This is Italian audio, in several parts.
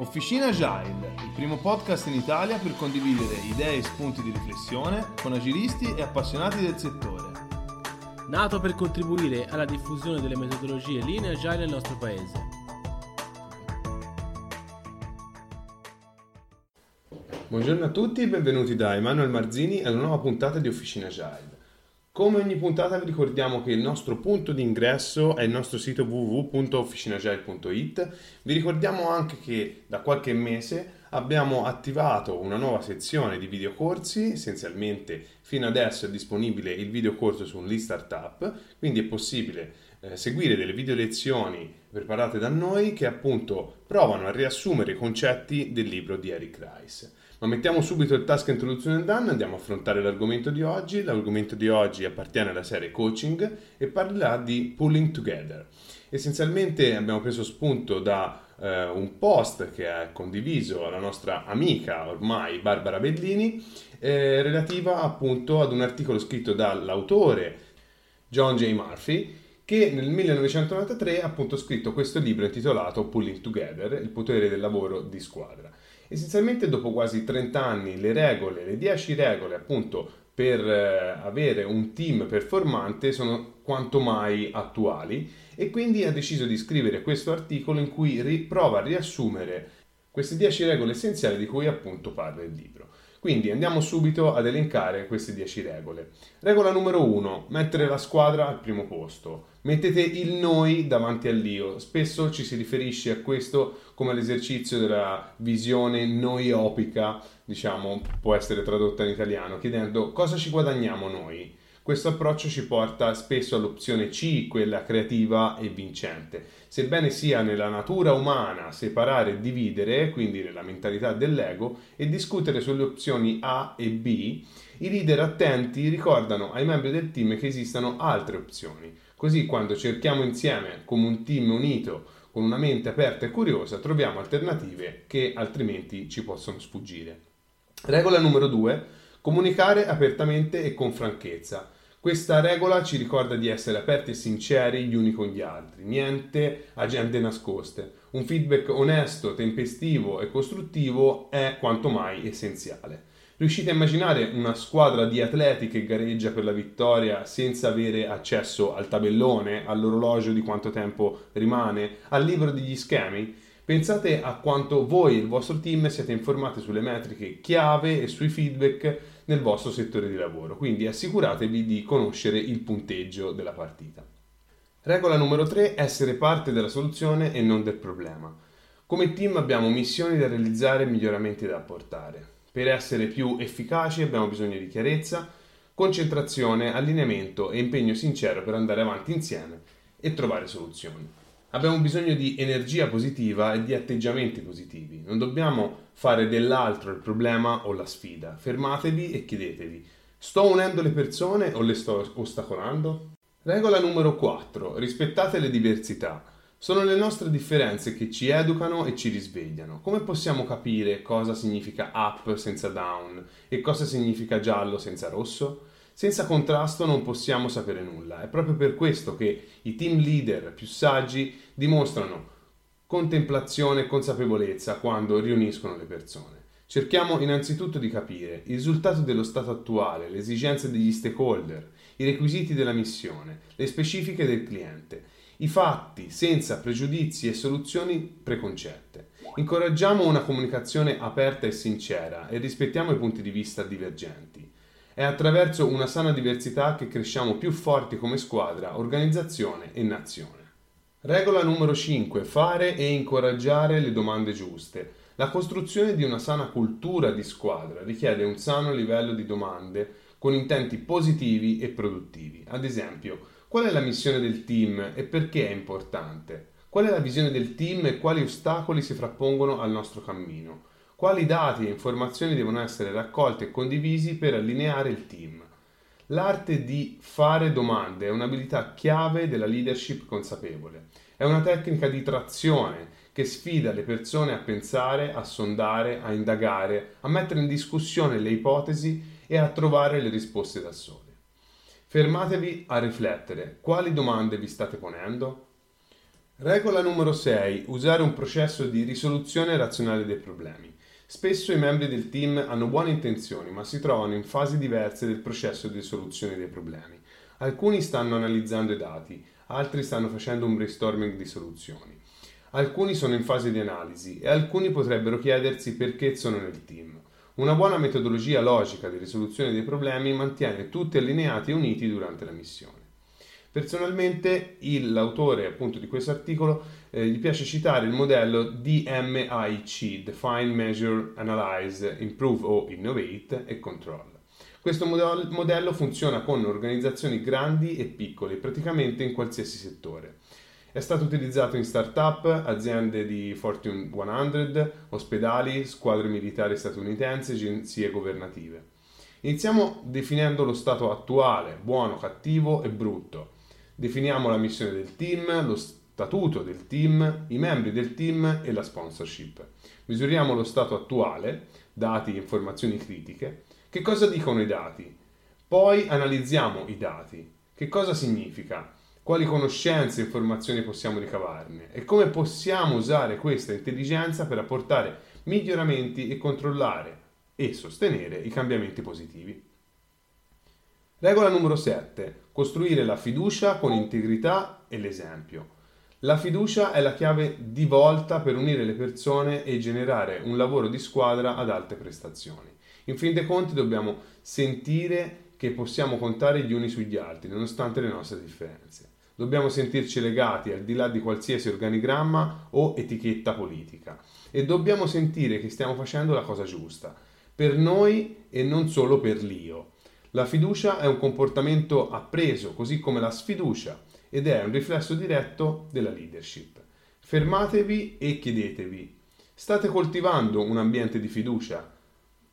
Officina Agile, il primo podcast in Italia per condividere idee e spunti di riflessione con agilisti e appassionati del settore. Nato per contribuire alla diffusione delle metodologie linee agile nel nostro paese. Buongiorno a tutti e benvenuti da Emanuele Marzini alla nuova puntata di Officina Agile. Come ogni puntata vi ricordiamo che il nostro punto di ingresso è il nostro sito www.officinagile.it. Vi ricordiamo anche che da qualche mese abbiamo attivato una nuova sezione di videocorsi, essenzialmente fino adesso è disponibile il videocorso su un Startup, quindi è possibile eh, seguire delle video lezioni preparate da noi che appunto provano a riassumere i concetti del libro di Eric Rice. Ma mettiamo subito il task introduzione done, andiamo a affrontare l'argomento di oggi. L'argomento di oggi appartiene alla serie coaching e parlerà di pulling together. Essenzialmente abbiamo preso spunto da eh, un post che ha condiviso la nostra amica ormai Barbara Bellini eh, relativa appunto ad un articolo scritto dall'autore John J. Murphy che nel 1993 ha appunto scritto questo libro intitolato Pulling Together, il potere del lavoro di squadra. Essenzialmente dopo quasi 30 anni le regole, le 10 regole appunto per eh, avere un team performante sono quanto mai attuali e quindi ha deciso di scrivere questo articolo in cui prova a riassumere queste 10 regole essenziali di cui appunto parla il libro. Quindi andiamo subito ad elencare queste 10 regole. Regola numero 1, mettere la squadra al primo posto. Mettete il noi davanti all'io. Spesso ci si riferisce a questo come l'esercizio della visione noiopica, diciamo, può essere tradotta in italiano, chiedendo cosa ci guadagniamo noi. Questo approccio ci porta spesso all'opzione C, quella creativa e vincente. Sebbene sia nella natura umana separare e dividere, quindi nella mentalità dell'ego, e discutere sulle opzioni A e B, i leader attenti ricordano ai membri del team che esistano altre opzioni. Così quando cerchiamo insieme, come un team unito, con una mente aperta e curiosa, troviamo alternative che altrimenti ci possono sfuggire. Regola numero 2. Comunicare apertamente e con franchezza. Questa regola ci ricorda di essere aperti e sinceri gli uni con gli altri, niente agende nascoste. Un feedback onesto, tempestivo e costruttivo è quanto mai essenziale. Riuscite a immaginare una squadra di atleti che gareggia per la vittoria senza avere accesso al tabellone, all'orologio di quanto tempo rimane, al libro degli schemi? Pensate a quanto voi e il vostro team siete informati sulle metriche chiave e sui feedback nel vostro settore di lavoro, quindi assicuratevi di conoscere il punteggio della partita. Regola numero 3, essere parte della soluzione e non del problema. Come team abbiamo missioni da realizzare e miglioramenti da apportare. Per essere più efficaci abbiamo bisogno di chiarezza, concentrazione, allineamento e impegno sincero per andare avanti insieme e trovare soluzioni. Abbiamo bisogno di energia positiva e di atteggiamenti positivi. Non dobbiamo fare dell'altro il problema o la sfida. Fermatevi e chiedetevi: sto unendo le persone o le sto ostacolando? Regola numero 4. Rispettate le diversità. Sono le nostre differenze che ci educano e ci risvegliano. Come possiamo capire cosa significa up senza down e cosa significa giallo senza rosso? Senza contrasto non possiamo sapere nulla. È proprio per questo che i team leader più saggi dimostrano contemplazione e consapevolezza quando riuniscono le persone. Cerchiamo innanzitutto di capire il risultato dello stato attuale, le esigenze degli stakeholder, i requisiti della missione, le specifiche del cliente, i fatti senza pregiudizi e soluzioni preconcette. Incoraggiamo una comunicazione aperta e sincera e rispettiamo i punti di vista divergenti. È attraverso una sana diversità che cresciamo più forti come squadra, organizzazione e nazione. Regola numero 5. Fare e incoraggiare le domande giuste. La costruzione di una sana cultura di squadra richiede un sano livello di domande con intenti positivi e produttivi. Ad esempio, qual è la missione del team e perché è importante? Qual è la visione del team e quali ostacoli si frappongono al nostro cammino? Quali dati e informazioni devono essere raccolti e condivisi per allineare il team? L'arte di fare domande è un'abilità chiave della leadership consapevole. È una tecnica di trazione che sfida le persone a pensare, a sondare, a indagare, a mettere in discussione le ipotesi e a trovare le risposte da sole. Fermatevi a riflettere. Quali domande vi state ponendo? Regola numero 6. Usare un processo di risoluzione razionale dei problemi. Spesso i membri del team hanno buone intenzioni, ma si trovano in fasi diverse del processo di risoluzione dei problemi. Alcuni stanno analizzando i dati, altri stanno facendo un brainstorming di soluzioni. Alcuni sono in fase di analisi e alcuni potrebbero chiedersi perché sono nel team. Una buona metodologia logica di risoluzione dei problemi mantiene tutti allineati e uniti durante la missione. Personalmente il, l'autore appunto di questo articolo eh, gli piace citare il modello DMIC, Define, Measure, Analyze, Improve o Innovate e Control. Questo modello funziona con organizzazioni grandi e piccole, praticamente in qualsiasi settore. È stato utilizzato in start-up, aziende di Fortune 100, ospedali, squadre militari statunitensi, agenzie governative. Iniziamo definendo lo stato attuale, buono, cattivo e brutto. Definiamo la missione del team, lo statuto del team, i membri del team e la sponsorship. Misuriamo lo stato attuale, dati e informazioni critiche. Che cosa dicono i dati? Poi analizziamo i dati. Che cosa significa? quali conoscenze e informazioni possiamo ricavarne e come possiamo usare questa intelligenza per apportare miglioramenti e controllare e sostenere i cambiamenti positivi. Regola numero 7. Costruire la fiducia con integrità e l'esempio. La fiducia è la chiave di volta per unire le persone e generare un lavoro di squadra ad alte prestazioni. In fin dei conti dobbiamo sentire che possiamo contare gli uni sugli altri, nonostante le nostre differenze. Dobbiamo sentirci legati al di là di qualsiasi organigramma o etichetta politica e dobbiamo sentire che stiamo facendo la cosa giusta, per noi e non solo per l'io. La fiducia è un comportamento appreso, così come la sfiducia, ed è un riflesso diretto della leadership. Fermatevi e chiedetevi, state coltivando un ambiente di fiducia?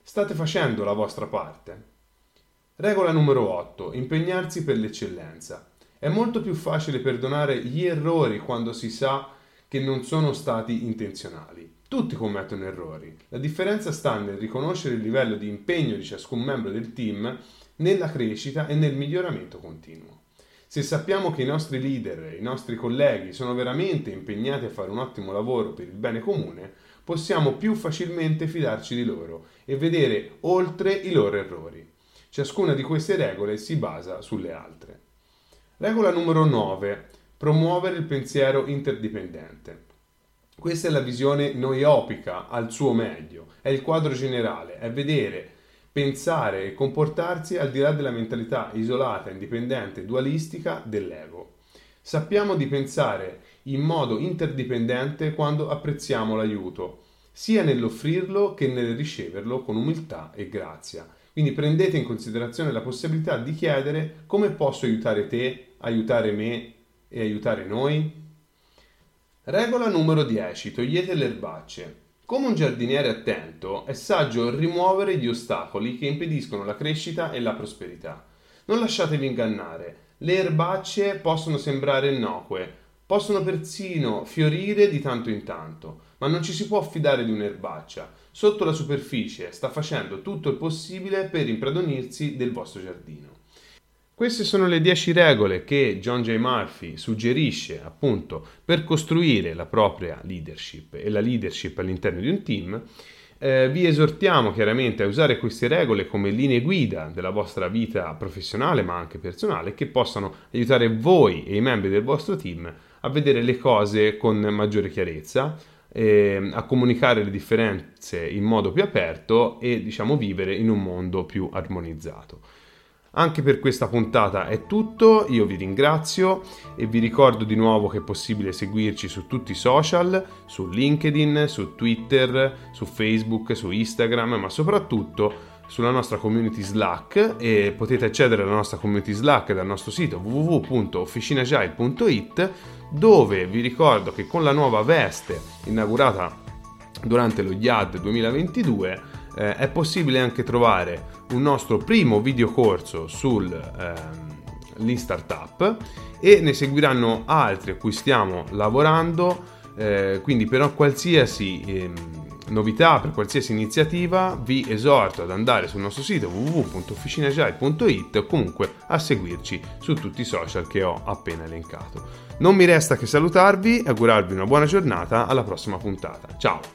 State facendo la vostra parte? Regola numero 8. Impegnarsi per l'eccellenza. È molto più facile perdonare gli errori quando si sa che non sono stati intenzionali. Tutti commettono errori. La differenza sta nel riconoscere il livello di impegno di ciascun membro del team nella crescita e nel miglioramento continuo. Se sappiamo che i nostri leader i nostri colleghi sono veramente impegnati a fare un ottimo lavoro per il bene comune, possiamo più facilmente fidarci di loro e vedere oltre i loro errori. Ciascuna di queste regole si basa sulle altre. Regola numero 9. Promuovere il pensiero interdipendente. Questa è la visione noiopica al suo meglio, è il quadro generale, è vedere, pensare e comportarsi al di là della mentalità isolata, indipendente, dualistica dell'ego. Sappiamo di pensare in modo interdipendente quando apprezziamo l'aiuto, sia nell'offrirlo che nel riceverlo con umiltà e grazia. Quindi prendete in considerazione la possibilità di chiedere come posso aiutare te, aiutare me e aiutare noi? Regola numero 10. Togliete le erbacce. Come un giardiniere attento, è saggio rimuovere gli ostacoli che impediscono la crescita e la prosperità. Non lasciatevi ingannare. Le erbacce possono sembrare innocue, possono persino fiorire di tanto in tanto, ma non ci si può fidare di un'erbaccia sotto la superficie sta facendo tutto il possibile per impadronirsi del vostro giardino. Queste sono le 10 regole che John J. Murphy suggerisce appunto per costruire la propria leadership e la leadership all'interno di un team. Eh, vi esortiamo chiaramente a usare queste regole come linee guida della vostra vita professionale ma anche personale che possano aiutare voi e i membri del vostro team a vedere le cose con maggiore chiarezza, eh, a comunicare le differenze in modo più aperto e diciamo vivere in un mondo più armonizzato. Anche per questa puntata è tutto, io vi ringrazio e vi ricordo di nuovo che è possibile seguirci su tutti i social, su LinkedIn, su Twitter, su Facebook, su Instagram, ma soprattutto sulla nostra community Slack e potete accedere alla nostra community Slack dal nostro sito www.officinagile.it dove vi ricordo che con la nuova veste inaugurata durante lo YAD 2022 eh, è possibile anche trovare un nostro primo videocorso sul eh, Startup e ne seguiranno altri a cui stiamo lavorando eh, quindi per qualsiasi ehm, novità, per qualsiasi iniziativa vi esorto ad andare sul nostro sito www.officinagile.it o comunque a seguirci su tutti i social che ho appena elencato. Non mi resta che salutarvi e augurarvi una buona giornata alla prossima puntata. Ciao!